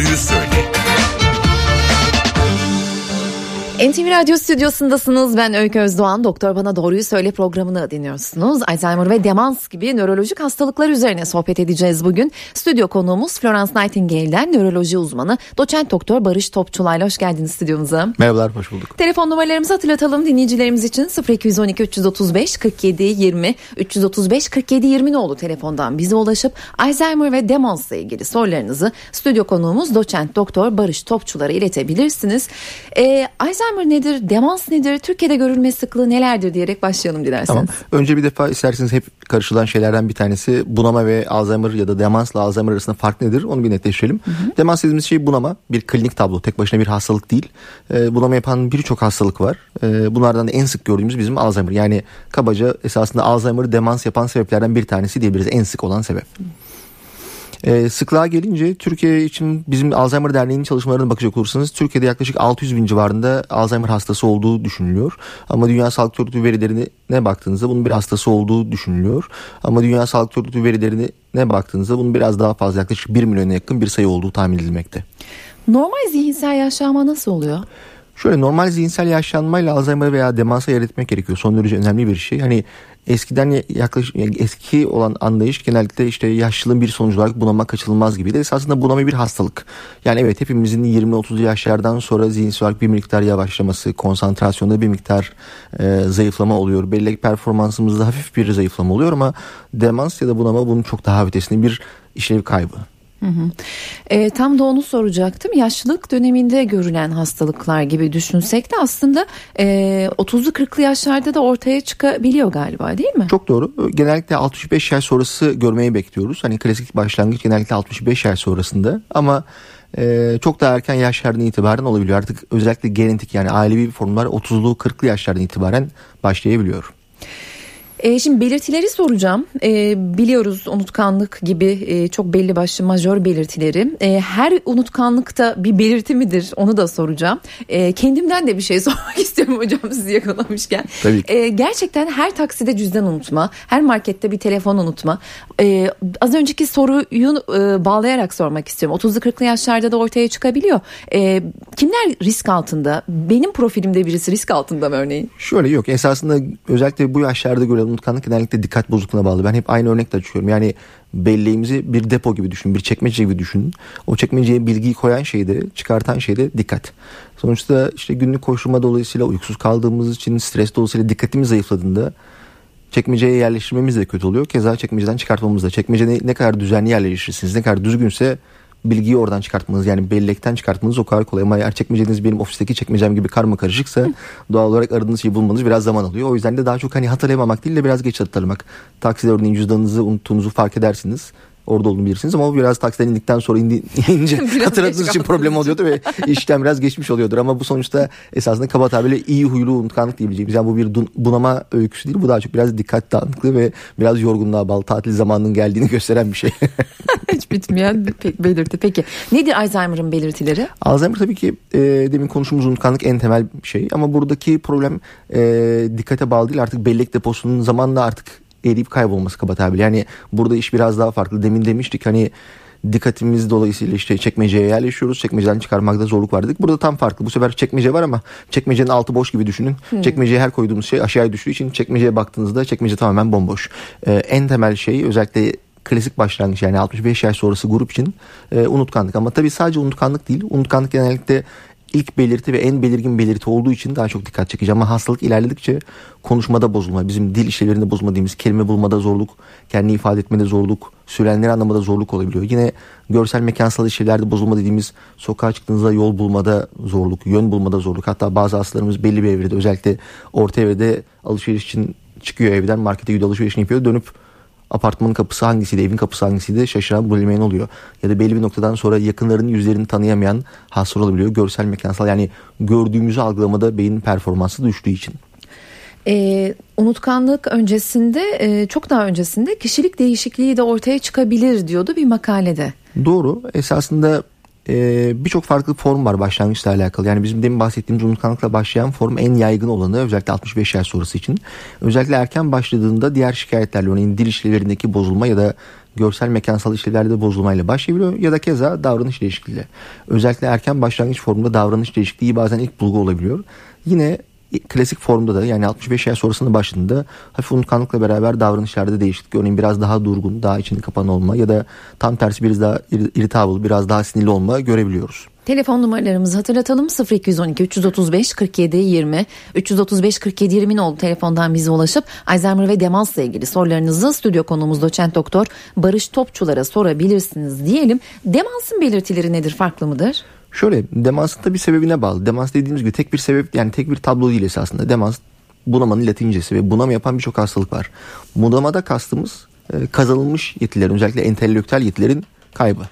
doğruyu NTV Radyo stüdyosundasınız. Ben Öykü Özdoğan. Doktor Bana Doğruyu Söyle programını dinliyorsunuz. Alzheimer ve demans gibi nörolojik hastalıklar üzerine sohbet edeceğiz bugün. Stüdyo konuğumuz Florence Nightingale'den nöroloji uzmanı doçent doktor Barış Topçulay'la hoş geldiniz stüdyomuza. Merhabalar, hoş bulduk. Telefon numaralarımızı hatırlatalım dinleyicilerimiz için 0212 335 47 20 335 47 20 oldu telefondan bize ulaşıp Alzheimer ve demansla ilgili sorularınızı stüdyo konuğumuz doçent doktor Barış Topçular'a iletebilirsiniz. Ee, Alzheimer Alzheimer nedir, demans nedir, Türkiye'de görülme sıklığı nelerdir diyerek başlayalım dilerseniz. Tamam. Önce bir defa isterseniz hep karışılan şeylerden bir tanesi bunama ve Alzheimer ya da demansla Alzheimer arasında fark nedir onu bir netleştirelim. Hı hı. Demans dediğimiz şey bunama bir klinik tablo tek başına bir hastalık değil. Ee, bunama yapan birçok hastalık var. Ee, bunlardan da en sık gördüğümüz bizim Alzheimer yani kabaca esasında Alzheimer demans yapan sebeplerden bir tanesi diyebiliriz en sık olan sebep. Hı. E, sıklığa gelince Türkiye için bizim Alzheimer Derneği'nin çalışmalarına bakacak olursanız Türkiye'de yaklaşık 600 bin civarında Alzheimer hastası olduğu düşünülüyor. Ama Dünya Sağlık Örgütü verilerine baktığınızda bunun bir hastası olduğu düşünülüyor. Ama Dünya Sağlık Örgütü verilerine baktığınızda bunun biraz daha fazla yaklaşık 1 milyona yakın bir sayı olduğu tahmin edilmekte. Normal zihinsel yaşlanma nasıl oluyor? Şöyle normal zihinsel yaşlanmayla Alzheimer veya demansa yer etmek gerekiyor. Son derece önemli bir şey. Hani eskiden yaklaşık eski olan anlayış genellikle işte yaşlılığın bir sonucu olarak bunama kaçınılmaz gibiydi. Esasında bunama bir hastalık. Yani evet hepimizin 20-30 yaşlardan sonra zihinsel olarak bir miktar yavaşlaması, konsantrasyonda bir miktar e, zayıflama oluyor. Bellek performansımızda hafif bir zayıflama oluyor ama demans ya da bunama bunun çok daha ötesinde bir işlev kaybı. E, tam da onu soracaktım. Yaşlılık döneminde görülen hastalıklar gibi düşünsek de aslında e, 30'lu 40'lı yaşlarda da ortaya çıkabiliyor galiba değil mi? Çok doğru. Genellikle 65 yaş sonrası görmeyi bekliyoruz. Hani klasik başlangıç genellikle 65 yaş sonrasında ama e, çok daha erken yaşlardan itibaren olabiliyor. Artık özellikle genetik yani ailevi formlar 30'lu 40'lı yaşlardan itibaren başlayabiliyor. E, şimdi belirtileri soracağım. E, biliyoruz unutkanlık gibi e, çok belli başlı majör belirtileri. E, her unutkanlıkta bir belirti midir onu da soracağım. E, kendimden de bir şey sormak istiyorum hocam sizi yakalamışken. Tabii ki. E, gerçekten her takside cüzdan unutma, her markette bir telefon unutma. E, az önceki soruyu e, bağlayarak sormak istiyorum. 30'lu 40'lı yaşlarda da ortaya çıkabiliyor. E, kimler risk altında? Benim profilimde birisi risk altında mı örneğin? Şöyle yok. Esasında özellikle bu yaşlarda göre unutkanlık genellikle dikkat bozukluğuna bağlı. Ben hep aynı örnekle açıyorum. Yani belleğimizi bir depo gibi düşünün, bir çekmece gibi düşünün. O çekmeceye bilgiyi koyan şey de, çıkartan şey de dikkat. Sonuçta işte günlük koşturma dolayısıyla uykusuz kaldığımız için stres dolayısıyla dikkatimiz zayıfladığında çekmeceye yerleştirmemiz de kötü oluyor. Keza çekmeceden çıkartmamız da. Çekmece ne, ne kadar düzenli yerleştirirsiniz, ne kadar düzgünse bilgiyi oradan çıkartmanız yani bellekten çıkartmanız o kadar kolay. Ama eğer çekmeceniz benim ofisteki çekmecem gibi karma karışıksa doğal olarak aradığınız şeyi bulmanız biraz zaman alıyor. O yüzden de daha çok hani hatırlayamamak değil de biraz geç hatırlamak. Takside örneğin cüzdanınızı unuttuğunuzu fark edersiniz orada olduğunu bilirsiniz ama o biraz taksiden indikten sonra indi, inince hatırladığınız için problem oluyordu ve işten biraz geçmiş oluyordur ama bu sonuçta esasında kaba tabirle iyi huylu unutkanlık diyebileceğimiz yani bu bir bunama öyküsü değil bu daha çok biraz dikkat dağınıklığı ve biraz yorgunluğa bağlı tatil zamanının geldiğini gösteren bir şey. Hiç bitmeyen bir belirti. Peki nedir Alzheimer'ın belirtileri? Alzheimer tabii ki e, demin konuştuğumuz unutkanlık en temel şey ama buradaki problem e, dikkate bağlı değil artık bellek deposunun zamanla artık eriyip kaybolması kaba tabir. Yani burada iş biraz daha farklı. Demin demiştik hani dikkatimiz dolayısıyla işte çekmeceye yerleşiyoruz. Çekmeceden çıkarmakta zorluk var dedik. Burada tam farklı. Bu sefer çekmece var ama çekmecenin altı boş gibi düşünün. Hmm. Çekmeceye her koyduğumuz şey aşağıya düştüğü için çekmeceye baktığınızda çekmece tamamen bomboş. Ee, en temel şey özellikle klasik başlangıç yani 65 yaş sonrası grup için e, unutkanlık. Ama tabii sadece unutkanlık değil. Unutkanlık genellikle ilk belirti ve en belirgin belirti olduğu için daha çok dikkat çekici. Ama hastalık ilerledikçe konuşmada bozulma, bizim dil işlevlerinde bozulma dediğimiz kelime bulmada zorluk, kendini ifade etmede zorluk, söylenenleri anlamada zorluk olabiliyor. Yine görsel mekansal işlevlerde bozulma dediğimiz sokağa çıktığınızda yol bulmada zorluk, yön bulmada zorluk. Hatta bazı hastalarımız belli bir evrede özellikle orta evrede alışveriş için çıkıyor evden markete gidiyor alışverişini yapıyor dönüp apartmanın kapısı hangisiydi, evin kapısı hangisiydi şaşıran bulamayan oluyor. Ya da belli bir noktadan sonra yakınlarının yüzlerini tanıyamayan hasta olabiliyor. Görsel mekansal yani gördüğümüzü algılamada beyin performansı düştüğü için. E, unutkanlık öncesinde e, çok daha öncesinde kişilik değişikliği de ortaya çıkabilir diyordu bir makalede. Doğru esasında e, birçok farklı form var başlangıçla alakalı. Yani bizim demin bahsettiğimiz unutkanlıkla başlayan form en yaygın olanı özellikle 65 yaş sonrası için. Özellikle erken başladığında diğer şikayetlerle örneğin dil işlevlerindeki bozulma ya da görsel mekansal işlevlerde bozulmayla başlayabiliyor ya da keza davranış değişikliğiyle. Özellikle erken başlangıç formunda davranış değişikliği bazen ilk bulgu olabiliyor. Yine klasik formda da yani 65 yaş sonrasında başladığında hafif unutkanlıkla beraber davranışlarda değişiklik. Örneğin biraz daha durgun, daha içini kapan olma ya da tam tersi biraz daha irritable, biraz daha sinirli olma görebiliyoruz. Telefon numaralarımızı hatırlatalım 0212 335 47 20 335 47 20'nin oldu telefondan bize ulaşıp Alzheimer ve demansla ilgili sorularınızı stüdyo konuğumuz doçent doktor Barış Topçulara sorabilirsiniz diyelim. Demansın belirtileri nedir farklı mıdır? Şöyle demansın da bir sebebine bağlı. Demans dediğimiz gibi tek bir sebep yani tek bir tablo değil esasında. Demans bunamanın latincesi ve bunama yapan birçok hastalık var. Bunamada kastımız e, kazanılmış yetilerin özellikle entelektüel yetilerin kaybı.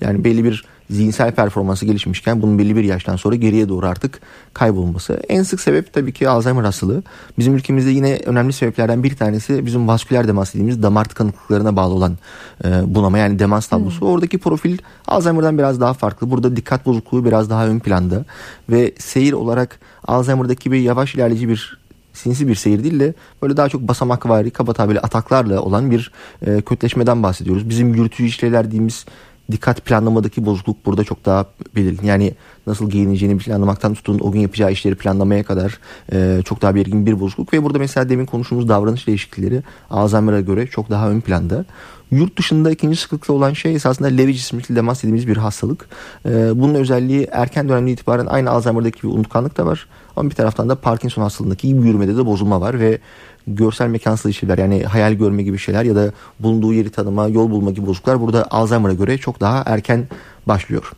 Yani belli bir zihinsel performansı gelişmişken bunun belli bir yaştan sonra geriye doğru artık kaybolması. En sık sebep tabii ki Alzheimer hastalığı. Bizim ülkemizde yine önemli sebeplerden bir tanesi bizim vasküler demans dediğimiz damar tıkanıklıklarına bağlı olan e, bunama yani demans tablosu. Hmm. Oradaki profil Alzheimer'dan biraz daha farklı. Burada dikkat bozukluğu biraz daha ön planda ve seyir olarak Alzheimer'daki gibi yavaş ilerleyici bir sinsi bir seyir değil de böyle daha çok basamak vari kaba tabiri ataklarla olan bir e, kötleşmeden bahsediyoruz. Bizim yürütücü işlevler dediğimiz dikkat planlamadaki bozukluk burada çok daha belirgin. Yani nasıl giyineceğini planlamaktan tutun o gün yapacağı işleri planlamaya kadar e, çok daha belirgin bir bozukluk. Ve burada mesela demin konuştuğumuz davranış değişiklikleri Alzheimer'a göre çok daha ön planda. Yurt dışında ikinci sıklıkla olan şey esasında Lewy cismikli demans dediğimiz bir hastalık. Ee, bunun özelliği erken dönemde itibaren aynı Alzheimer'daki bir unutkanlık da var. Ama bir taraftan da Parkinson hastalığındaki gibi yürümede de bozulma var ve görsel mekansal işler yani hayal görme gibi şeyler ya da bulunduğu yeri tanıma, yol bulma gibi bozukluklar burada Alzheimer'a göre çok daha erken başlıyor.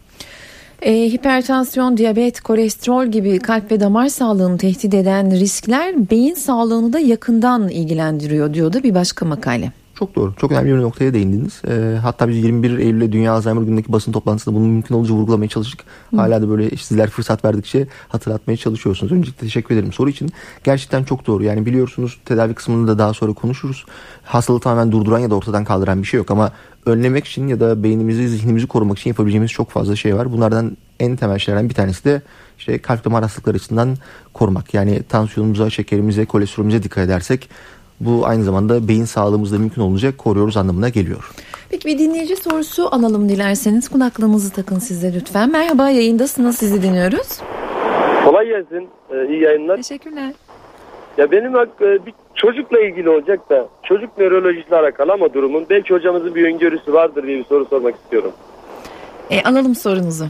E, hipertansiyon, diyabet, kolesterol gibi kalp ve damar sağlığını tehdit eden riskler beyin sağlığını da yakından ilgilendiriyor diyordu bir başka makale. Çok doğru. Çok önemli bir noktaya değindiniz. E, hatta biz 21 Eylül'de Dünya Alzheimer Günü'ndeki basın toplantısında bunun mümkün olduğunca vurgulamaya çalıştık. Hı. Hala da böyle sizler fırsat verdikçe hatırlatmaya çalışıyorsunuz. Öncelikle teşekkür ederim soru için. Gerçekten çok doğru. Yani biliyorsunuz tedavi kısmında da daha sonra konuşuruz. Hastalığı tamamen durduran ya da ortadan kaldıran bir şey yok ama önlemek için ya da beynimizi, zihnimizi korumak için yapabileceğimiz çok fazla şey var. Bunlardan en temel şeylerden bir tanesi de işte kalp damar hastalıkları açısından korumak. Yani tansiyonumuza, şekerimize, kolesterolümüze dikkat edersek bu aynı zamanda beyin sağlığımızda mümkün olunca koruyoruz anlamına geliyor. Peki bir dinleyici sorusu alalım dilerseniz. Kulaklığınızı takın siz de lütfen. Merhaba yayındasınız sizi dinliyoruz. Kolay gelsin. Ee, iyi yayınlar. Teşekkürler. Ya benim e, bir çocukla ilgili olacak da çocuk nörolojisiyle alakalı ama durumun belki hocamızın bir öngörüsü vardır diye bir soru sormak istiyorum. E, alalım sorunuzu.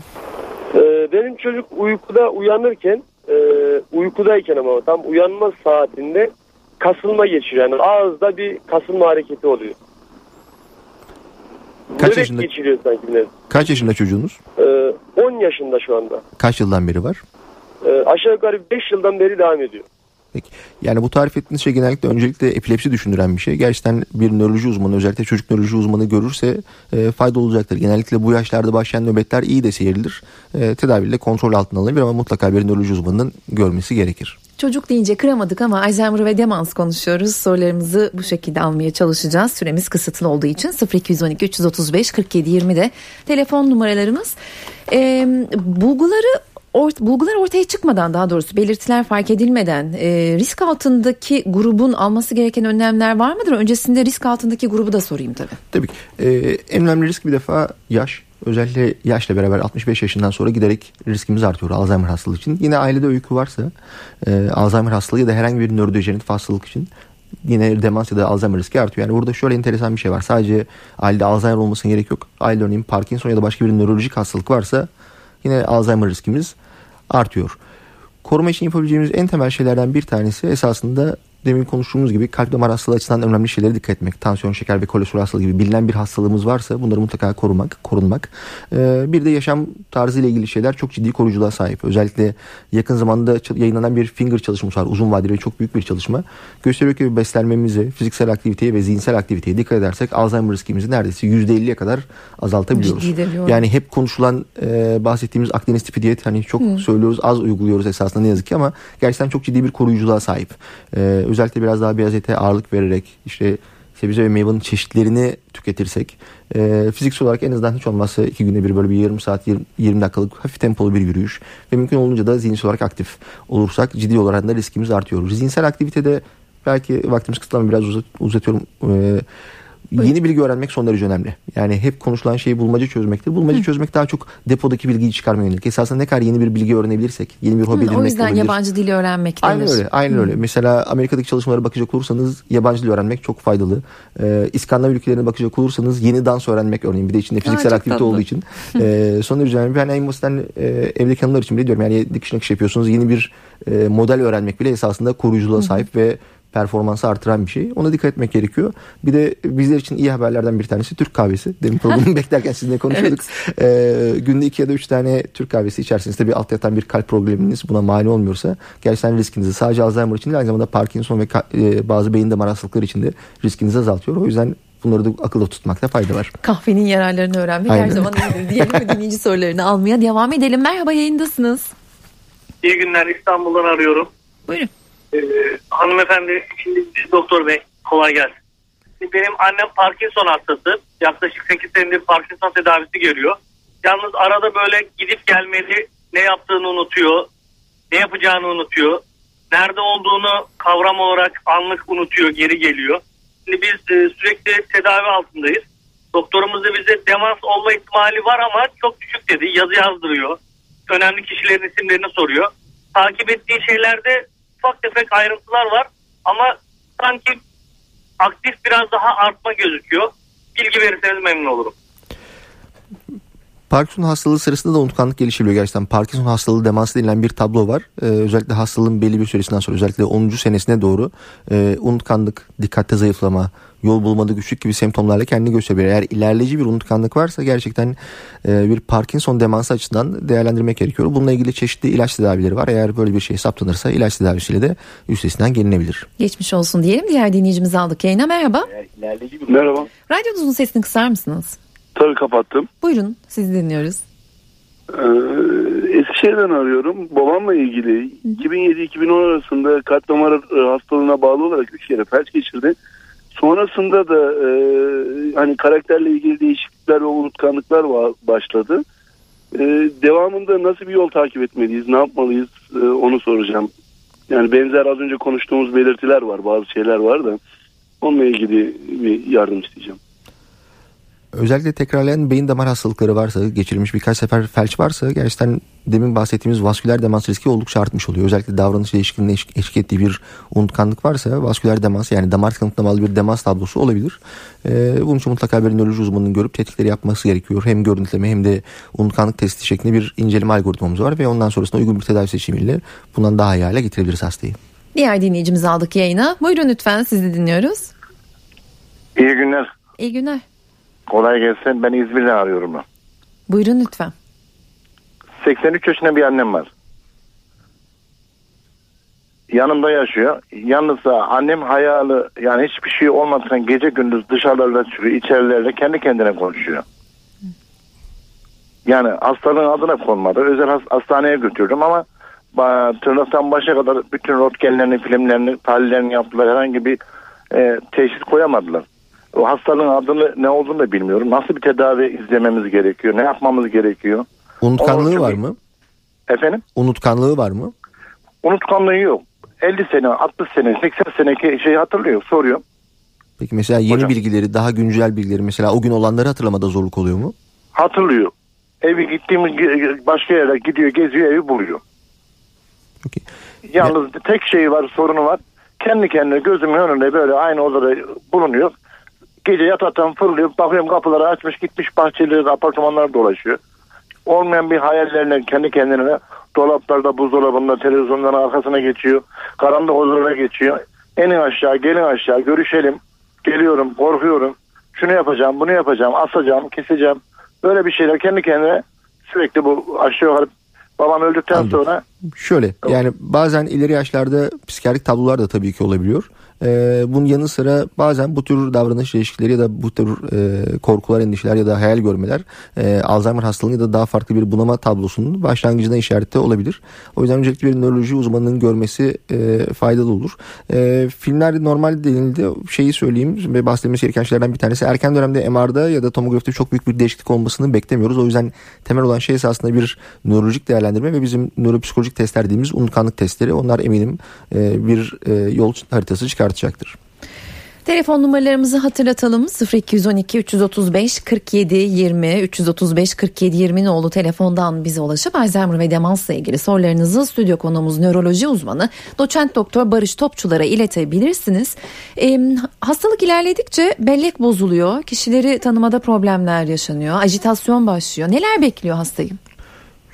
Ee, benim çocuk uykuda uyanırken e, uykudayken ama tam uyanma saatinde kasılma geçiriyor. Yani ağızda bir kasılma hareketi oluyor. Kaç Nöbet yaşında? geçiriyor sanki biraz. Kaç yaşında çocuğunuz? Ee, 10 yaşında şu anda. Kaç yıldan beri var? Ee, aşağı yukarı 5 yıldan beri devam ediyor. Peki. Yani bu tarif ettiğiniz şey genellikle öncelikle epilepsi düşündüren bir şey. Gerçekten bir nöroloji uzmanı özellikle çocuk nöroloji uzmanı görürse e, fayda olacaktır. Genellikle bu yaşlarda başlayan nöbetler iyi de seyirilir. E, tedaviyle kontrol altına alınabilir ama mutlaka bir nöroloji uzmanının görmesi gerekir. Çocuk deyince kıramadık ama Alzheimer ve demans konuşuyoruz. Sorularımızı bu şekilde almaya çalışacağız. Süremiz kısıtlı olduğu için 0212 335 47 20 de telefon numaralarımız. Ee, bulguları ort, bulgular ortaya çıkmadan daha doğrusu belirtiler fark edilmeden e, risk altındaki grubun alması gereken önlemler var mıdır? Öncesinde risk altındaki grubu da sorayım tabii. Tabii. Ee, en önemli risk bir defa yaş. Özellikle yaşla beraber 65 yaşından sonra giderek riskimiz artıyor Alzheimer hastalığı için. Yine ailede öykü varsa e, Alzheimer hastalığı ya da herhangi bir nörodejeneratif hastalık için yine demans ya da Alzheimer riski artıyor. Yani burada şöyle enteresan bir şey var. Sadece ailede Alzheimer olmasına gerek yok. Aile örneğin Parkinson ya da başka bir nörolojik hastalık varsa yine Alzheimer riskimiz artıyor. Koruma için yapabileceğimiz en temel şeylerden bir tanesi esasında demin konuştuğumuz gibi kalp damar hastalığı açısından önemli şeylere dikkat etmek. Tansiyon, şeker ve kolesterol hastalığı gibi bilinen bir hastalığımız varsa bunları mutlaka korumak, korunmak. Ee, bir de yaşam tarzı ile ilgili şeyler çok ciddi koruyuculuğa sahip. Özellikle yakın zamanda yayınlanan bir finger çalışması var. Uzun vadeli ve çok büyük bir çalışma. Gösteriyor ki beslenmemize, fiziksel aktiviteye ve zihinsel aktiviteye dikkat edersek Alzheimer riskimizi neredeyse %50'ye kadar azaltabiliyoruz. Yani hep konuşulan e, bahsettiğimiz Akdeniz tipi diyet hani çok Hı. söylüyoruz az uyguluyoruz esasında ne yazık ki ama gerçekten çok ciddi bir koruyuculuğa sahip. Ee, özellikle biraz daha beyaz ete ağırlık vererek işte sebze ve meyvenin çeşitlerini tüketirsek e, fiziksel olarak en azından hiç olmazsa iki günde bir böyle bir yarım saat 20, 20 dakikalık hafif tempolu bir yürüyüş ve mümkün olunca da zihinsel olarak aktif olursak ciddi olarak da riskimiz artıyor. Zihinsel aktivitede belki vaktimiz kısıtlı biraz uzat, uzatıyorum. E, Yeni bilgi öğrenmek son derece önemli. Yani hep konuşulan şeyi bulmaca çözmektir. Bulmaca Hı. çözmek daha çok depodaki bilgiyi çıkarmaya yönelik. Esasında ne kadar yeni bir bilgi öğrenebilirsek, yeni bir hobi edinmek O yüzden olabilir. yabancı dili öğrenmek denir. Aynen öyle. Aynen Hı. öyle. Mesela Amerika'daki çalışmalara bakacak olursanız yabancı dil öğrenmek çok faydalı. Ee, İskandinav ülkelerine bakacak olursanız yeni dans öğrenmek örneğin bir de içinde fiziksel Aa, aktivite tatlı. olduğu için. e, son derece önemli. Ben en basitten e, evdeki hanımlar için bile diyorum. Yani dikiş nakış yapıyorsunuz. Yeni bir e, model öğrenmek bile esasında koruyuculuğa sahip Hı. ve performansı artıran bir şey. Ona dikkat etmek gerekiyor. Bir de bizler için iyi haberlerden bir tanesi Türk kahvesi. Demin programı beklerken sizinle konuşuyorduk. evet. Ee, günde iki ya da üç tane Türk kahvesi içerseniz tabii alt yatan bir kalp probleminiz buna mani olmuyorsa gerçekten riskinizi sadece Alzheimer için değil aynı zamanda Parkinson ve e, bazı beyin damar hastalıkları için de riskinizi azaltıyor. O yüzden Bunları da akılda tutmakta fayda var. Kahvenin yararlarını öğrenmek Aynen. her zaman iyidir diyelim ve dinleyici sorularını almaya devam edelim. Merhaba yayındasınız. İyi günler İstanbul'dan arıyorum. Buyurun. Ee, hanımefendi şimdi doktor bey kolay gelsin. benim annem Parkinson hastası. Yaklaşık 8 senedir Parkinson tedavisi görüyor. Yalnız arada böyle gidip gelmeli ne yaptığını unutuyor. Ne yapacağını unutuyor. Nerede olduğunu kavram olarak anlık unutuyor, geri geliyor. Şimdi biz e, sürekli tedavi altındayız. Doktorumuz da bize demans olma ihtimali var ama çok düşük dedi. Yazı yazdırıyor. Önemli kişilerin isimlerini soruyor. Takip ettiği şeylerde ufak tefek ayrıntılar var ama sanki aktif biraz daha artma gözüküyor. Bilgi verirseniz memnun olurum. Parkinson hastalığı sırasında da unutkanlık gelişebiliyor gerçekten. Parkinson hastalığı demansı denilen bir tablo var. Ee, özellikle hastalığın belli bir süresinden sonra özellikle 10. senesine doğru e, unutkanlık, dikkatte zayıflama, yol bulmada güçlük gibi semptomlarla kendini gösterebilir. Eğer ilerleyici bir unutkanlık varsa gerçekten e, bir Parkinson demansı açısından değerlendirmek gerekiyor. Bununla ilgili çeşitli ilaç tedavileri var. Eğer böyle bir şey saptanırsa ilaç tedavisiyle de üstesinden gelinebilir. Geçmiş olsun diyelim. Diğer dinleyicimizi aldık yayına. Merhaba. Merhaba. Radyonuzun sesini kısar mısınız? Tabii kapattım. Buyurun sizi dinliyoruz. Ee, Eskişehir'den arıyorum. Babamla ilgili 2007-2010 arasında kalp damar e, hastalığına bağlı olarak 3 kere felç geçirdi. Sonrasında da e, hani karakterle ilgili değişiklikler ve unutkanlıklar başladı. E, devamında nasıl bir yol takip etmeliyiz, ne yapmalıyız e, onu soracağım. Yani benzer az önce konuştuğumuz belirtiler var, bazı şeyler var da onunla ilgili bir yardım isteyeceğim özellikle tekrarlayan beyin damar hastalıkları varsa, geçirilmiş birkaç sefer felç varsa gerçekten demin bahsettiğimiz vasküler demans riski oldukça artmış oluyor. Özellikle davranış değişikliğine eşlik ettiği bir unutkanlık varsa vasküler demans yani damar tıkanıklamalı bir demans tablosu olabilir. Ee, bunun için mutlaka bir nöroloji uzmanının görüp tetkikleri yapması gerekiyor. Hem görüntüleme hem de unutkanlık testi şeklinde bir inceleme algoritmamız var ve ondan sonrasında uygun bir tedavi seçimiyle bundan daha iyi hale getirebiliriz hastayı. Diğer dinleyicimizi aldık yayına. Buyurun lütfen sizi dinliyoruz. İyi günler. İyi günler. Kolay gelsin. Ben İzmir'den arıyorum. Buyurun lütfen. 83 yaşında bir annem var. Yanımda yaşıyor. Yalnız annem hayalı yani hiçbir şey olmadan gece gündüz dışarılarda çıkıyor. içerilerle kendi kendine konuşuyor. Yani hastalığın adına konmadı. Özel hastaneye götürdüm ama tırnaktan başa kadar bütün röntgenlerini, filmlerini, tahlillerini yaptılar. Herhangi bir e, teşhis koyamadılar. O hastalığın adını ne olduğunu da bilmiyorum. Nasıl bir tedavi izlememiz gerekiyor? Ne yapmamız gerekiyor? Unutkanlığı var mı? Efendim? Unutkanlığı var mı? Unutkanlığı yok. 50 sene, 60 sene, 80 seneki şeyi hatırlıyor, soruyor. Peki mesela yeni Hocam. bilgileri, daha güncel bilgileri mesela o gün olanları hatırlamada zorluk oluyor mu? Hatırlıyor. Evi gittiğimiz başka yere gidiyor, geziyor, evi buluyor. Okay. Yalnız ya... tek şey var, sorunu var. Kendi kendine gözümün önünde böyle aynı odada bulunuyor. Gece yataktan fırlıyor. Bakıyorum kapıları açmış gitmiş bahçeleri apartmanlar dolaşıyor. Olmayan bir hayallerine kendi kendine dolaplarda buzdolabında televizyonların arkasına geçiyor. Karanlık odalara geçiyor. Enin aşağı gelin aşağı görüşelim. Geliyorum korkuyorum. Şunu yapacağım bunu yapacağım asacağım keseceğim. Böyle bir şeyler kendi kendine sürekli bu aşağı yukarı babam öldükten Anladım. sonra Şöyle yani bazen ileri yaşlarda psikiyatrik tablolar da tabii ki olabiliyor. E, bunun yanı sıra bazen bu tür davranış değişiklikleri ya da bu tür e, korkular, endişeler ya da hayal görmeler e, Alzheimer hastalığını ya da daha farklı bir bunama tablosunun başlangıcına işarette olabilir. O yüzden öncelikle bir nöroloji uzmanının görmesi e, faydalı olur. E, filmler normal denildi şeyi söyleyeyim ve bahsedilmesi gereken şeylerden bir tanesi erken dönemde MR'da ya da tomografide çok büyük bir değişiklik olmasını beklemiyoruz. O yüzden temel olan şey esasında bir nörolojik değerlendirme ve bizim nöropsikolojik testler dediğimiz unutkanlık testleri. Onlar eminim e, bir e, yol haritası çıkar artacaktır. Telefon numaralarımızı hatırlatalım 0212 335 47 20 335 47 20 nolu telefondan bize ulaşıp Alzheimer ve demansla ilgili sorularınızı stüdyo konuğumuz nöroloji uzmanı doçent doktor Barış Topçulara iletebilirsiniz. Ee, hastalık ilerledikçe bellek bozuluyor, kişileri tanımada problemler yaşanıyor, ajitasyon başlıyor. Neler bekliyor hastayı?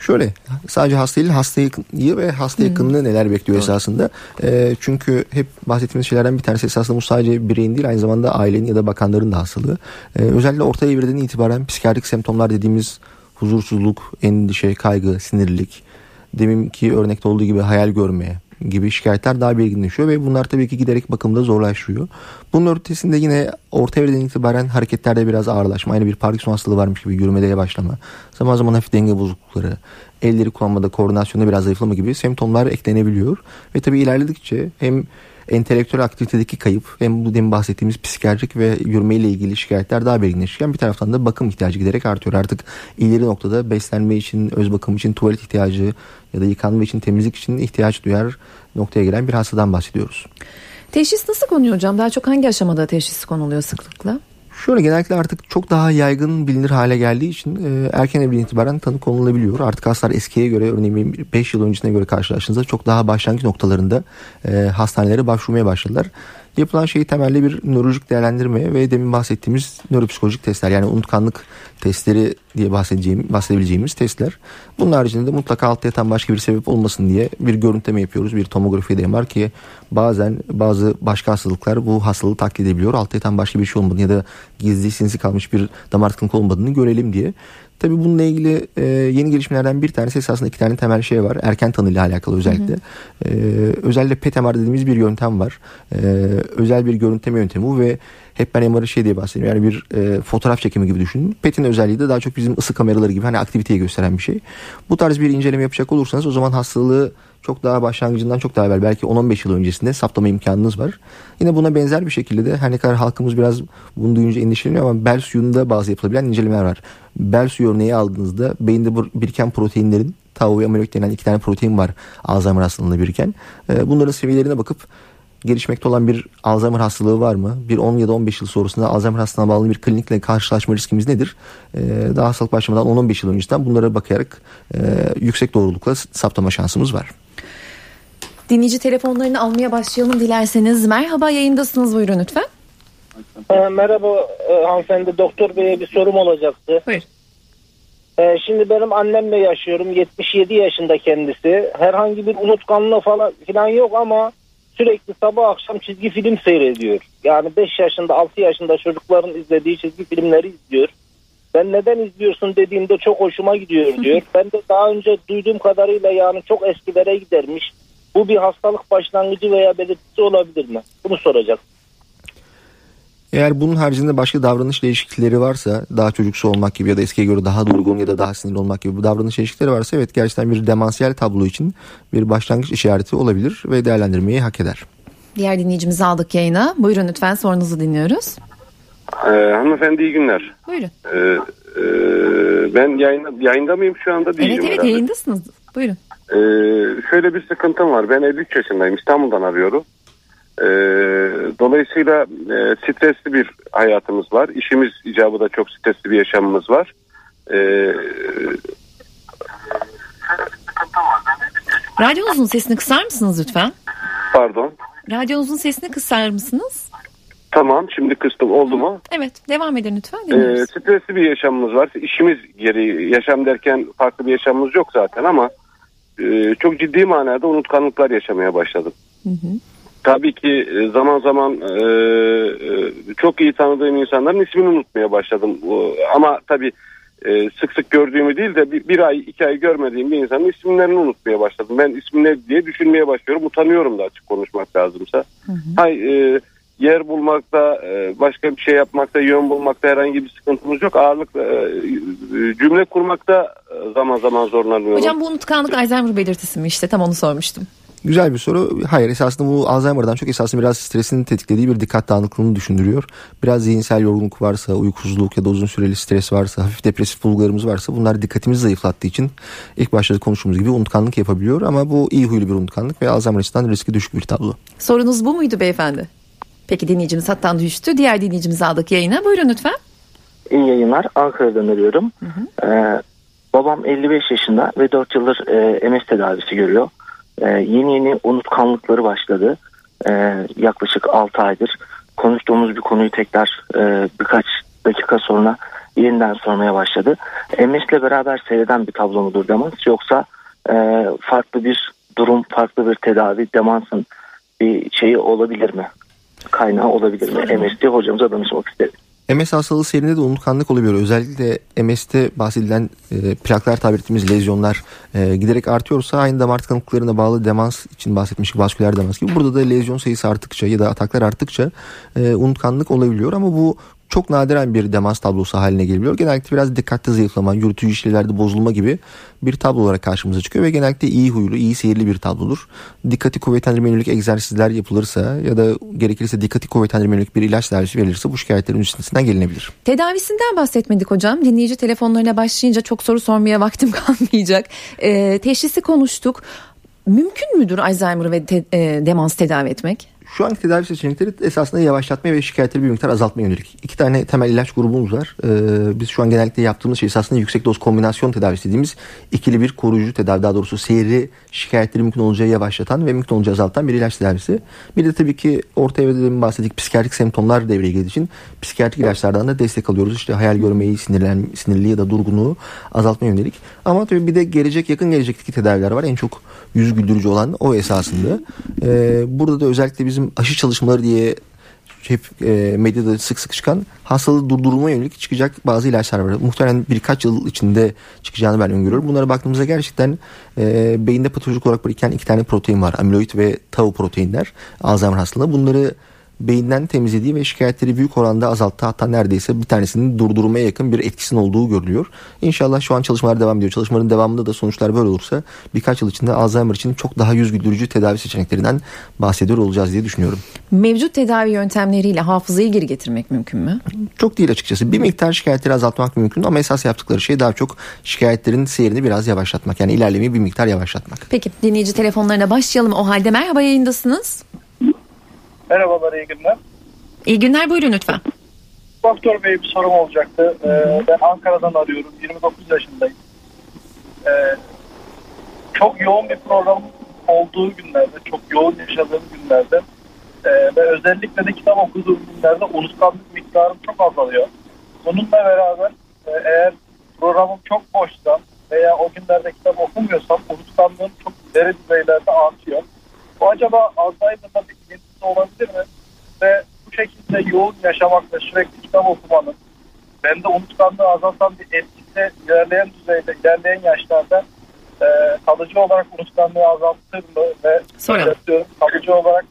Şöyle sadece hasta değil hastayı ve hasta yakınlığı hmm. neler bekliyor evet. esasında. E, çünkü hep bahsettiğimiz şeylerden bir tanesi esasında bu sadece bireyin değil aynı zamanda ailenin ya da bakanların da hastalığı. E, özellikle orta evreden itibaren psikiyatrik semptomlar dediğimiz huzursuzluk, endişe, kaygı, sinirlilik, deminki örnekte olduğu gibi hayal görmeye, gibi şikayetler daha belirginleşiyor ve bunlar tabii ki giderek bakımda zorlaşıyor. Bunun ötesinde yine orta evreden itibaren hareketlerde biraz ağırlaşma, aynı bir Parkinson hastalığı varmış gibi yürümede başlama, zaman zaman hafif denge bozuklukları, elleri kullanmada, koordinasyonda biraz zayıflama gibi semptomlar eklenebiliyor. Ve tabii ilerledikçe hem entelektüel aktivitedeki kayıp hem bu demin bahsettiğimiz psikiyatrik ve yürümeyle ilgili şikayetler daha belirginleşirken bir taraftan da bakım ihtiyacı giderek artıyor. Artık ileri noktada beslenme için, öz bakım için, tuvalet ihtiyacı ya da yıkanma için, temizlik için ihtiyaç duyar noktaya gelen bir hastadan bahsediyoruz. Teşhis nasıl konuyor hocam? Daha çok hangi aşamada teşhis konuluyor sıklıkla? Şöyle genellikle artık çok daha yaygın bilinir hale geldiği için e, erken evden itibaren tanı konulabiliyor. Artık hastalar eskiye göre örneğin 5 yıl öncesine göre karşılaştığınızda çok daha başlangıç noktalarında e, hastanelere başvurmaya başladılar. Yapılan şey temelli bir nörolojik değerlendirme ve demin bahsettiğimiz nöropsikolojik testler yani unutkanlık testleri diye bahsedeceğim, bahsedebileceğimiz testler. Bunun haricinde de mutlaka altta yatan başka bir sebep olmasın diye bir görüntüleme yapıyoruz. Bir tomografi de var ki bazen bazı başka hastalıklar bu hastalığı taklit edebiliyor. Altta yatan başka bir şey olmadığını ya da gizli sinsi kalmış bir damar tıkanıklığı olmadığını görelim diye. Tabii bununla ilgili e, yeni gelişmelerden bir tanesi esasında iki tane temel şey var. Erken tanı ile alakalı özellikle. Hı hı. E, özellikle PET-MR dediğimiz bir yöntem var. E, özel bir görüntüleme yöntemi bu ve hep ben MR'ı şey diye bahsediyorum. Yani bir e, fotoğraf çekimi gibi düşünün. PET'in özelliği de daha çok bizim ısı kameraları gibi hani aktiviteyi gösteren bir şey. Bu tarz bir inceleme yapacak olursanız o zaman hastalığı çok daha başlangıcından çok daha evvel belki 10-15 yıl öncesinde saptama imkanınız var. Yine buna benzer bir şekilde de her ne kadar halkımız biraz bunu duyunca endişeleniyor ama bel suyunda bazı yapılabilen incelemeler var. Bel suyu örneği aldığınızda beyinde biriken proteinlerin tau ve amyloid denen iki tane protein var Alzheimer hastalığında biriken. Ee, bunların seviyelerine bakıp gelişmekte olan bir Alzheimer hastalığı var mı? Bir 10 ya da 15 yıl sonrasında Alzheimer hastalığına bağlı bir klinikle karşılaşma riskimiz nedir? Ee, daha hastalık başlamadan 10-15 yıl öncesinden bunlara bakarak e, yüksek doğrulukla saptama şansımız var. Dinleyici telefonlarını almaya başlayalım dilerseniz. Merhaba yayındasınız buyurun lütfen. E, merhaba e, hanımefendi doktor beye bir sorum olacaktı. Buyur. E, şimdi benim annemle yaşıyorum 77 yaşında kendisi. Herhangi bir unutkanlığı falan filan yok ama sürekli sabah akşam çizgi film seyrediyor. Yani 5 yaşında 6 yaşında çocukların izlediği çizgi filmleri izliyor. Ben neden izliyorsun dediğimde çok hoşuma gidiyor diyor. ben de daha önce duyduğum kadarıyla yani çok eskilere gidermiş. Bu bir hastalık başlangıcı veya belirtisi olabilir mi? Bunu soracak. Eğer bunun haricinde başka davranış değişiklikleri varsa daha çocuksu olmak gibi ya da eskiye göre daha durgun ya da daha sinirli olmak gibi bu davranış değişiklikleri varsa evet gerçekten bir demansiyel tablo için bir başlangıç işareti olabilir ve değerlendirmeyi hak eder. Diğer dinleyicimizi aldık yayına. Buyurun lütfen sorunuzu dinliyoruz. Ee, hanımefendi iyi günler. Buyurun. Ee, e, ben yayında, yayında mıyım şu anda değilim. Evet evet herhalde. yayındasınız. Buyurun. Ee, şöyle bir sıkıntım var. Ben 53 yaşındayım. İstanbul'dan arıyorum. Ee, dolayısıyla e, stresli bir hayatımız var. İşimiz icabı da çok stresli bir yaşamımız var. Ee, Radyonuzun sesini kısar mısınız lütfen? Pardon. Radyonuzun sesini kısar mısınız? Tamam şimdi kıstım oldu mu? Evet devam edin lütfen. Ee, stresli bir yaşamımız var. İşimiz gereği yaşam derken farklı bir yaşamımız yok zaten ama e, çok ciddi manada unutkanlıklar yaşamaya başladım. Hı hı. Tabii ki e, zaman zaman e, e, çok iyi tanıdığım insanların ismini unutmaya başladım. Ama tabii e, sık sık gördüğümü değil de bir, bir ay iki ay görmediğim bir insanın isimlerini unutmaya başladım. Ben ismi ne diye düşünmeye başlıyorum. Utanıyorum da açık konuşmak lazımsa. Hı hı. Hay, e, yer bulmakta, e, başka bir şey yapmakta, yön bulmakta herhangi bir sıkıntımız yok. Ağırlıkla e, cümle kurmakta zaman zaman zorlanıyorum. Hocam bu unutkanlık Alzheimer belirtisi mi? İşte tam onu sormuştum. Güzel bir soru. Hayır esasında bu Alzheimer'dan çok esasında biraz stresin tetiklediği bir dikkat dağınıklığını düşündürüyor. Biraz zihinsel yorgunluk varsa, uykusuzluk ya da uzun süreli stres varsa, hafif depresif bulgularımız varsa bunlar dikkatimizi zayıflattığı için ilk başta konuştuğumuz gibi unutkanlık yapabiliyor. Ama bu iyi huylu bir unutkanlık ve Alzheimer açısından riski düşük bir tablo. Sorunuz bu muydu beyefendi? Peki dinleyicimiz hattan düştü. Diğer dinleyicimizi aldık yayına. Buyurun lütfen. İyi yayınlar. Ankara'dan arıyorum. Hı hı. Ee, babam 55 yaşında ve 4 yıldır e, MS tedavisi görüyor. E, yeni yeni unutkanlıkları başladı. E, yaklaşık 6 aydır. Konuştuğumuz bir konuyu tekrar e, birkaç dakika sonra yeniden sormaya başladı. MS ile beraber seyreden bir tablo mudur demans yoksa e, farklı bir durum, farklı bir tedavi demansın bir şeyi olabilir mi? kaynağı olabilir mi? MS'de hocamıza danışmak isterim. MS hastalığı serinde de unutkanlık olabiliyor. Özellikle MS'te bahsedilen e, plaklar tabir ettiğimiz lezyonlar e, giderek artıyorsa aynı damar tıkanıklıklarına bağlı demans için bahsetmiştik vasküler demans gibi. Burada da lezyon sayısı arttıkça ya da ataklar arttıkça e, unutkanlık olabiliyor ama bu çok nadiren bir demans tablosu haline geliyor. Genellikle biraz dikkatli zayıflama, yürütücü işlevlerde bozulma gibi bir tablo olarak karşımıza çıkıyor ve genellikle iyi huylu, iyi seyirli bir tablodur. Dikkati kuvvetlendirme yönelik egzersizler yapılırsa ya da gerekirse dikkati kuvvetlendirme yönelik bir ilaç tedavisi verilirse bu şikayetlerin üstesinden gelinebilir. Tedavisinden bahsetmedik hocam. Dinleyici telefonlarına başlayınca çok soru sormaya vaktim kalmayacak. E, teşhisi konuştuk. Mümkün müdür Alzheimer ve te, e, demans tedavi etmek? Şu anki tedavi seçenekleri esasında yavaşlatmaya ve şikayetleri bir miktar azaltmaya yönelik. İki tane temel ilaç grubumuz var. Ee, biz şu an genellikle yaptığımız şey esasında yüksek doz kombinasyon tedavisi dediğimiz ikili bir koruyucu tedavi. Daha doğrusu seyri şikayetleri mümkün olacağı yavaşlatan ve mümkün olacağı azaltan bir ilaç tedavisi. Bir de tabii ki orta evrede bahsettik psikiyatrik semptomlar devreye girdiği için psikiyatrik ilaçlardan da destek alıyoruz. İşte hayal görmeyi, sinirlen, sinirli ya da durgunluğu azaltmaya yönelik. Ama tabii bir de gelecek yakın gelecekteki tedaviler var. En çok yüz güldürücü olan o esasında. Ee, burada da özellikle bizim aşı çalışmaları diye hep e, medyada sık sık çıkan hastalığı durdurma yönelik çıkacak bazı ilaçlar var. Muhtemelen birkaç yıl içinde çıkacağını ben öngörüyorum. Bunlara baktığımızda gerçekten e, beyinde patolojik olarak biriken iki tane protein var. Amiloid ve tau proteinler Alzheimer hastalığı. Bunları beyinden temizlediği ve şikayetleri büyük oranda azalttı. Hatta neredeyse bir tanesinin durdurmaya yakın bir etkisinin olduğu görülüyor. İnşallah şu an çalışmalar devam ediyor. Çalışmaların devamında da sonuçlar böyle olursa birkaç yıl içinde Alzheimer için çok daha yüz güldürücü tedavi seçeneklerinden bahsediyor olacağız diye düşünüyorum. Mevcut tedavi yöntemleriyle hafızayı geri getirmek mümkün mü? Çok değil açıkçası. Bir miktar şikayetleri azaltmak mümkün ama esas yaptıkları şey daha çok şikayetlerin seyrini biraz yavaşlatmak. Yani ilerlemeyi bir miktar yavaşlatmak. Peki dinleyici telefonlarına başlayalım. O halde merhaba yayındasınız. Merhabalar, iyi günler. İyi günler, buyurun lütfen. Doktor Bey bir sorum olacaktı. Ee, ben Ankara'dan arıyorum, 29 yaşındayım. Ee, çok yoğun bir program olduğu günlerde, çok yoğun yaşadığım günlerde e, ve özellikle de kitap okuduğum günlerde unutkanlık miktarım çok azalıyor. Bununla beraber e, eğer programım çok boşsa veya o günlerde kitap okumuyorsam unutkanlığım çok ileri düzeylerde artıyor. Bu acaba Alzheimer'da bir ilintisi olabilir mi? Ve bu şekilde yoğun yaşamakla sürekli kitap okumanın bende unutkanlığı azaltan bir etkisi ilerleyen düzeyde, ilerleyen yaşlarda e, kalıcı olarak unutkanlığı azaltır mı? Ve Soralım. kalıcı olarak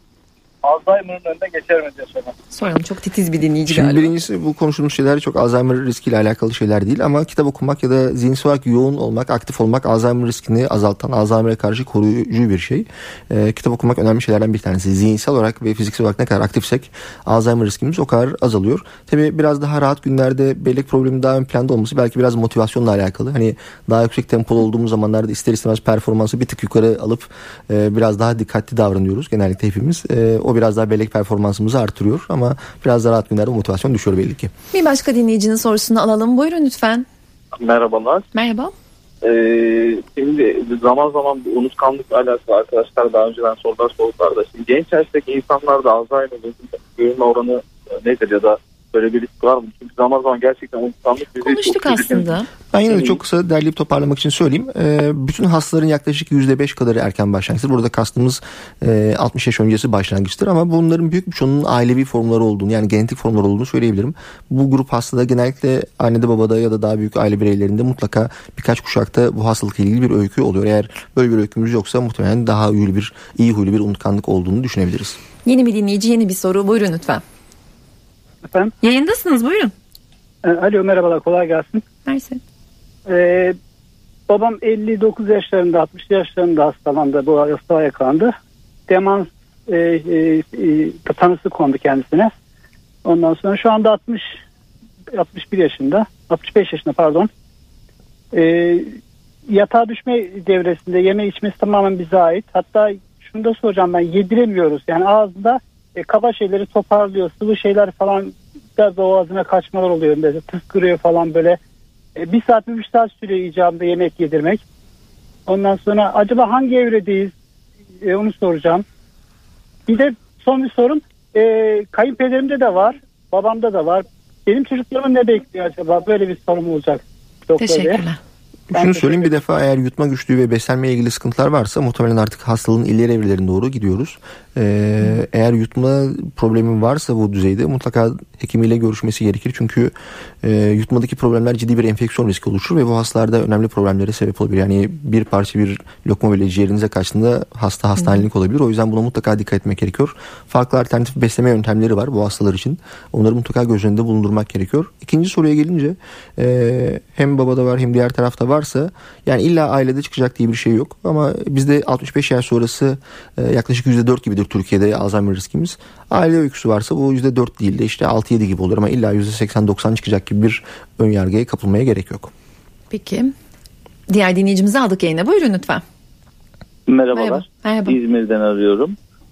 Alzheimer'ın önüne geçer mi diye sormak. Soralım çok titiz bir dinleyici Şimdi galiba. birincisi bu konuştuğumuz şeyler çok Alzheimer riskiyle alakalı şeyler değil ama kitap okumak ya da zihinsel olarak yoğun olmak, aktif olmak Alzheimer riskini azaltan, Alzheimer'e karşı koruyucu bir şey. Ee, kitap okumak önemli şeylerden bir tanesi. Zihinsel olarak ve fiziksel olarak ne kadar aktifsek Alzheimer riskimiz o kadar azalıyor. Tabii biraz daha rahat günlerde bellek problemi daha ön planda olması belki biraz motivasyonla alakalı. Hani daha yüksek tempolu olduğumuz zamanlarda ister istemez performansı bir tık yukarı alıp e, biraz daha dikkatli davranıyoruz genellikle hepimiz. E, o biraz daha bellek performansımızı artırıyor ama biraz daha rahat günlerde motivasyon düşüyor belli ki. Bir başka dinleyicinin sorusunu alalım. Buyurun lütfen. Merhabalar. Merhaba. Ee, şimdi zaman zaman bu unutkanlıkla alakalı arkadaşlar daha önceden sorular sordular da şimdi genç yaştaki insanlarda Alzheimer'ın görülme oranı nedir ya da Böyle bir risk var mı? Çünkü zaman zaman gerçekten unutkanlık bizi Konuştuk çok aslında. Ben yine de çok kısa derleyip toparlamak için söyleyeyim. Ee, bütün hastaların yaklaşık %5 kadarı erken başlangıçtır. Burada kastımız e, 60 yaş öncesi başlangıçtır ama bunların büyük bir çoğunun ailevi formları olduğunu yani genetik formlar olduğunu söyleyebilirim. Bu grup hastada genellikle annede babada ya da daha büyük aile bireylerinde mutlaka birkaç kuşakta bu hastalıkla ilgili bir öykü oluyor. Eğer böyle bir öykümüz yoksa muhtemelen daha huylu bir iyi huylu bir unutkanlık olduğunu düşünebiliriz. Yeni bir dinleyici yeni bir soru buyurun lütfen. Efendim? Yayındasınız buyurun. E, Alo merhabalar kolay gelsin. Mersi. Ee, babam 59 yaşlarında 60 yaşlarında hastalandı. Bu hastalığa yakalandı. Demans e, e, e, tanısı kondu kendisine. Ondan sonra şu anda 60 61 yaşında 65 yaşında pardon. Ee, yatağa düşme devresinde yeme içmesi tamamen bize ait. Hatta şunu da soracağım ben yediremiyoruz. Yani ağzında e, kaba şeyleri toparlıyor. Sıvı şeyler falan biraz da o ağzına kaçmalar oluyor. Mesela tıskırıyor falan böyle. E, bir saat bir saat sürüyor icabında yemek yedirmek. Ondan sonra acaba hangi evredeyiz? E, onu soracağım. Bir de son bir sorum. E, kayınpederimde de var. Babamda da var. Benim çocuklarım ne bekliyor acaba? Böyle bir sorum olacak. Doktor. Teşekkürler. Ben Şunu söyleyeyim bir defa eğer yutma güçlüğü ve beslenmeye ilgili sıkıntılar varsa muhtemelen artık hastalığın ileri evrelerine doğru gidiyoruz. Ee, eğer yutma problemi varsa bu düzeyde mutlaka hekimiyle görüşmesi gerekir. Çünkü e, yutmadaki problemler ciddi bir enfeksiyon riski oluşur ve bu hastalarda önemli problemlere sebep olabilir. Yani bir parça bir lokma bile ciğerinize kaçtığında hasta hastanelik olabilir. O yüzden buna mutlaka dikkat etmek gerekiyor. Farklı alternatif besleme yöntemleri var bu hastalar için. Onları mutlaka göz önünde bulundurmak gerekiyor. İkinci soruya gelince e, hem babada var hem diğer tarafta varsa yani illa ailede çıkacak diye bir şey yok. Ama bizde 65 yaş sonrası e, yaklaşık %4 gibidir Türkiye'de Alzheimer riskimiz. Aile öyküsü varsa bu %4 değil de işte 6-7 gibi olur ama illa %80-90 çıkacak gibi bir ön yargıya kapılmaya gerek yok. Peki. Diğer dinleyicimizi aldık yayına. Buyurun lütfen. Merhabalar. Merhaba. Merhaba. İzmir'den arıyorum.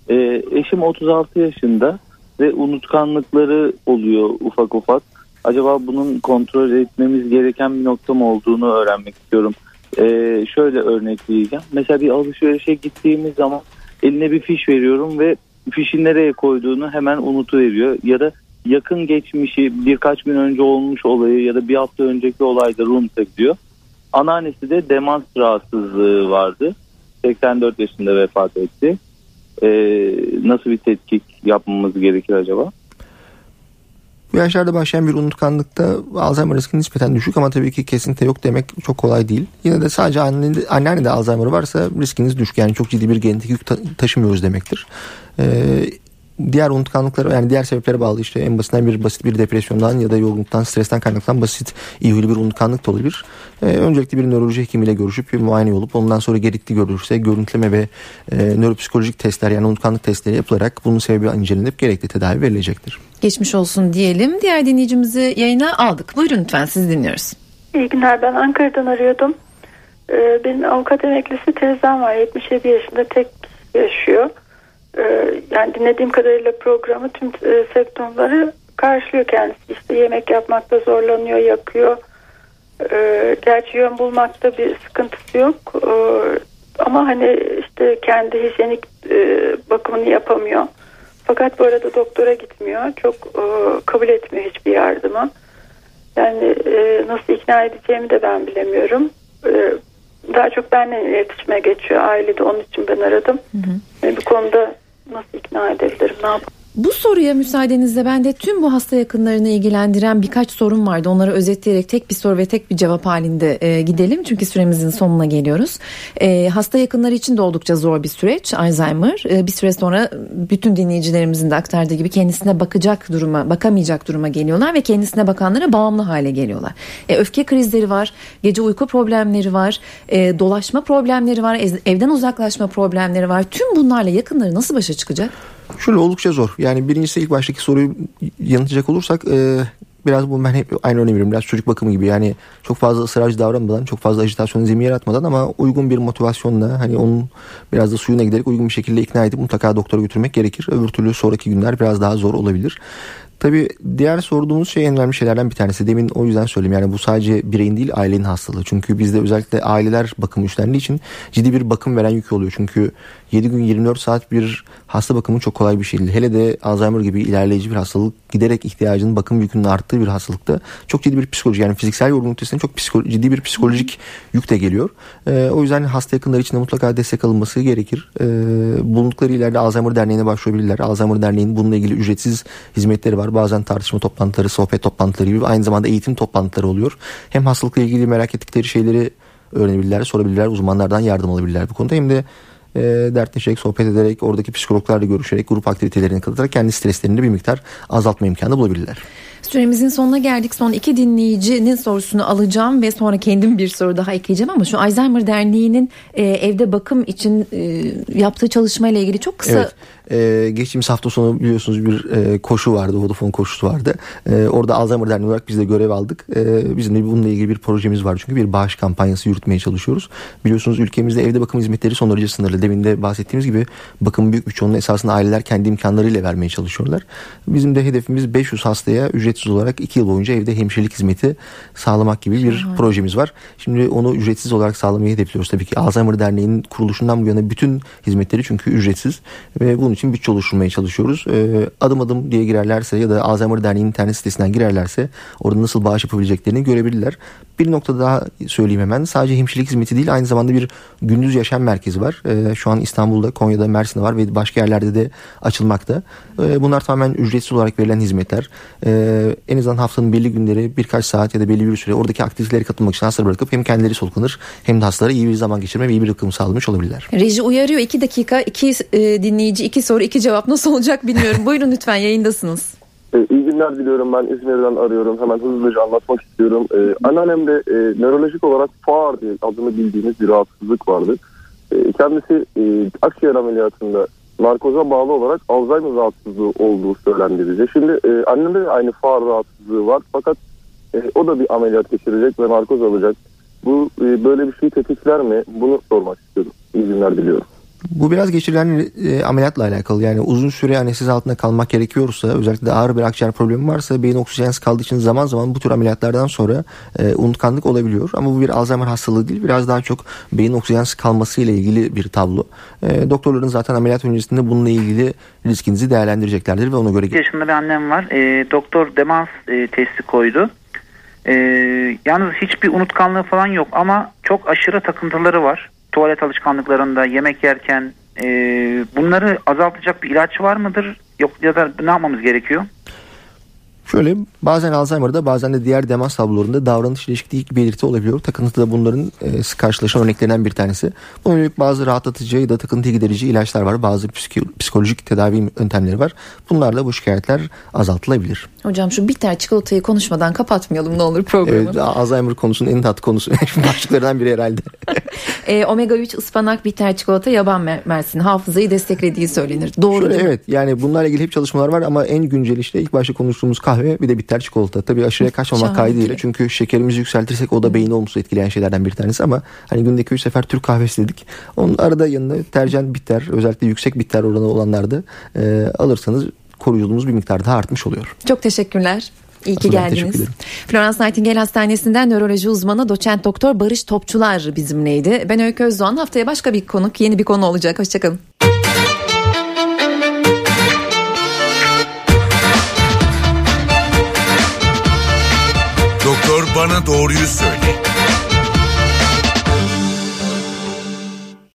Ee, eşim 36 yaşında ve unutkanlıkları oluyor ufak ufak. Acaba bunun kontrol etmemiz gereken bir nokta mı olduğunu öğrenmek istiyorum. Ee, şöyle örnekleyeceğim. Mesela bir alışverişe gittiğimiz zaman eline bir fiş veriyorum ve fişi nereye koyduğunu hemen unutuveriyor. Ya da yakın geçmişi birkaç gün önce olmuş olayı ya da bir hafta önceki olayları unutabiliyor. Anneannesi de demans rahatsızlığı vardı. 84 yaşında vefat etti. Ee, nasıl bir tetkik yapmamız gerekir acaba? Bu yaşlarda başlayan bir unutkanlıkta Alzheimer riski nispeten düşük ama tabii ki kesinlikle yok demek çok kolay değil. Yine de sadece annede, anneannede Alzheimer varsa riskiniz düşük. Yani çok ciddi bir genetik yük ta- taşımıyoruz demektir. Ee, diğer unutkanlıklara yani diğer sebeplere bağlı işte en basitinden bir basit bir depresyondan ya da yorgunluktan stresten kaynaklanan basit iyi bir unutkanlık da olabilir. Ee, öncelikle bir nöroloji hekimiyle görüşüp bir muayene olup ondan sonra gerekli görülürse görüntüleme ve e, nöropsikolojik testler yani unutkanlık testleri yapılarak bunun sebebi incelenip gerekli tedavi verilecektir. Geçmiş olsun diyelim. Diğer dinleyicimizi yayına aldık. Buyurun lütfen siz dinliyoruz. İyi günler ben Ankara'dan arıyordum. Ee, benim avukat emeklisi teyzem var 77 yaşında tek yaşıyor. Ee, yani dinlediğim kadarıyla programı tüm e, sektörleri karşılıyor kendisi. İşte yemek yapmakta zorlanıyor, yakıyor. Ee, gerçi yön bulmakta bir sıkıntısı yok. Ee, ama hani işte kendi hijyenik e, bakımını yapamıyor. Fakat bu arada doktora gitmiyor. Çok e, kabul etmiyor hiçbir yardımı. Yani e, nasıl ikna edeceğimi de ben bilemiyorum. E, daha çok benimle iletişime geçiyor ailede. Onun için ben aradım. E, bu konuda nasıl ikna edebilirim? Ne yapayım? Bu soruya müsaadenizle ben de tüm bu hasta yakınlarını ilgilendiren birkaç sorun vardı. Onları özetleyerek tek bir soru ve tek bir cevap halinde e, gidelim. Çünkü süremizin sonuna geliyoruz. E, hasta yakınları için de oldukça zor bir süreç Alzheimer. E, bir süre sonra bütün dinleyicilerimizin de aktardığı gibi kendisine bakacak duruma, bakamayacak duruma geliyorlar ve kendisine bakanlara bağımlı hale geliyorlar. E, öfke krizleri var, gece uyku problemleri var, e, dolaşma problemleri var, evden uzaklaşma problemleri var. Tüm bunlarla yakınları nasıl başa çıkacak? Şöyle oldukça zor. Yani birincisi ilk baştaki soruyu yanıtlayacak olursak e, biraz bu ben hep aynı örneği veriyorum. Biraz çocuk bakımı gibi yani çok fazla ısrarcı davranmadan çok fazla ajitasyon zemin yaratmadan ama uygun bir motivasyonla hani onun biraz da suyuna giderek uygun bir şekilde ikna edip mutlaka doktora götürmek gerekir. Öbür türlü sonraki günler biraz daha zor olabilir. Tabii diğer sorduğumuz şey en önemli şeylerden bir tanesi. Demin o yüzden söyleyeyim yani bu sadece bireyin değil ailenin hastalığı. Çünkü bizde özellikle aileler bakım üstlendiği için ciddi bir bakım veren yük oluyor. Çünkü 7 gün 24 saat bir hasta bakımı çok kolay bir şey değil. Hele de Alzheimer gibi ilerleyici bir hastalık giderek ihtiyacının bakım yükünün arttığı bir hastalıkta çok ciddi bir psikoloji yani fiziksel yorgunluk ötesinde çok psikolo- ciddi bir psikolojik yük de geliyor. E, o yüzden hasta yakınları için de mutlaka destek alınması gerekir. E, bulundukları ileride Alzheimer Derneği'ne başvurabilirler. Alzheimer Derneği'nin bununla ilgili ücretsiz hizmetleri var. Bazen tartışma toplantıları, sohbet toplantıları gibi aynı zamanda eğitim toplantıları oluyor. Hem hastalıkla ilgili merak ettikleri şeyleri öğrenebilirler, sorabilirler, uzmanlardan yardım alabilirler bu konuda. Hem de e, dertleşerek, sohbet ederek, oradaki psikologlarla görüşerek, grup aktivitelerine katılarak kendi streslerini bir miktar azaltma imkanı bulabilirler. Süremizin sonuna geldik. Son iki dinleyicinin sorusunu alacağım ve sonra kendim bir soru daha ekleyeceğim ama şu Alzheimer Derneği'nin e, evde bakım için e, yaptığı çalışmayla ilgili çok kısa Evet. Ee, geçtiğimiz hafta sonu biliyorsunuz bir e, koşu vardı. Vodafone koşusu vardı. Ee, orada Alzheimer Derneği olarak biz de görev aldık. Ee, bizim de bununla ilgili bir projemiz var. Çünkü bir bağış kampanyası yürütmeye çalışıyoruz. Biliyorsunuz ülkemizde evde bakım hizmetleri son derece sınırlı. Demin de bahsettiğimiz gibi bakım büyük bir çoğunluğu esasında aileler kendi imkanlarıyla vermeye çalışıyorlar. Bizim de hedefimiz 500 hastaya ücretsiz olarak 2 yıl boyunca evde hemşirelik hizmeti sağlamak gibi bir Şahane. projemiz var. Şimdi onu ücretsiz olarak sağlamayı hedefliyoruz. Tabii ki Alzheimer Derneği'nin kuruluşundan bu yana bütün hizmetleri çünkü ücretsiz ve bunun için bütçe oluşturmaya çalışıyoruz. Ee, adım adım diye girerlerse ya da Alzheimer Derneği'nin internet sitesinden girerlerse orada nasıl bağış yapabileceklerini görebilirler. Bir nokta daha söyleyeyim hemen. Sadece hemşirelik hizmeti değil aynı zamanda bir gündüz yaşam merkezi var. Ee, şu an İstanbul'da, Konya'da, Mersin'de var ve başka yerlerde de açılmakta. Ee, bunlar tamamen ücretsiz olarak verilen hizmetler. Ee, en azından haftanın belli günleri birkaç saat ya da belli bir süre oradaki aktivitelere katılmak için hastaları bırakıp hem kendileri soluklanır hem de hastalara iyi bir zaman geçirme ve iyi bir bakım sağlamış olabilirler. reji uyarıyor. iki dakika, iki e, dinleyici, iki soru, iki cevap nasıl olacak bilmiyorum. Buyurun lütfen yayındasınız. Ee, iyi günler diliyorum ben İzmir'den arıyorum. Hemen hızlıca anlatmak istiyorum. Ee, anneannemde e, nörolojik olarak FAR diye adını bildiğimiz bir rahatsızlık vardı. Ee, kendisi e, akciğer ameliyatında narkoza bağlı olarak Alzheimer rahatsızlığı olduğu söylendi bize. Şimdi e, annemde de aynı FAR rahatsızlığı var fakat e, o da bir ameliyat geçirecek ve narkoz alacak. Bu e, böyle bir şey tetikler mi? Bunu sormak istiyorum. İyi günler diliyorum. Bu biraz geçirilen e, ameliyatla alakalı. Yani uzun süre anestezi altında kalmak gerekiyorsa özellikle de ağır bir akciğer problemi varsa beyin oksijensiz kaldığı için zaman zaman bu tür ameliyatlardan sonra e, unutkanlık olabiliyor. Ama bu bir Alzheimer hastalığı değil. Biraz daha çok beyin oksijensiz kalması ile ilgili bir tablo. E, doktorların zaten ameliyat öncesinde bununla ilgili riskinizi değerlendireceklerdir ve ona göre 8 yaşında bir annem var. E, doktor demans e, testi koydu. E, yalnız hiçbir unutkanlığı falan yok ama çok aşırı takıntıları var. Tuvalet alışkanlıklarında, yemek yerken e, bunları azaltacak bir ilaç var mıdır? Yok ya da ne yapmamız gerekiyor? Şöyle bazen Alzheimer'da bazen de diğer demans tablolarında davranış değişikliği belirti olabiliyor. Takıntı da bunların e, sık karşılaşan örneklerinden bir tanesi. Buna yönelik bazı rahatlatıcı ya da takıntı giderici ilaçlar var. Bazı psikolojik tedavi yöntemleri var. Bunlarla bu şikayetler azaltılabilir. Hocam şu bitter çikolatayı konuşmadan kapatmayalım ne olur programı. Evet, Alzheimer konusunun en tatlı konusu başlıklarından biri herhalde. E, omega 3 ıspanak bitter çikolata yaban mer- mersin hafızayı desteklediği söylenir. Doğru Şöyle, evet yani bunlarla ilgili hep çalışmalar var ama en güncel işte ilk başta konuştuğumuz kahve bir de bitter çikolata. Tabii aşırıya kaçmamak kaydıyla çünkü şekerimizi yükseltirsek o da beyni olumsuz etkileyen şeylerden bir tanesi ama hani günde 3 sefer Türk kahvesi dedik. Onun arada yanına tercihen bitter özellikle yüksek bitter oranı olanlarda e, alırsanız koruyuculuğumuz bir miktar daha artmış oluyor. Çok teşekkürler. İyi ki geldiniz. Florence Nightingale Hastanesi'nden nöroloji uzmanı doçent doktor Barış Topçular bizimleydi. Ben Öykü Özdoğan. Haftaya başka bir konuk, yeni bir konu olacak. Hoşçakalın. Bana doğruyu söyle.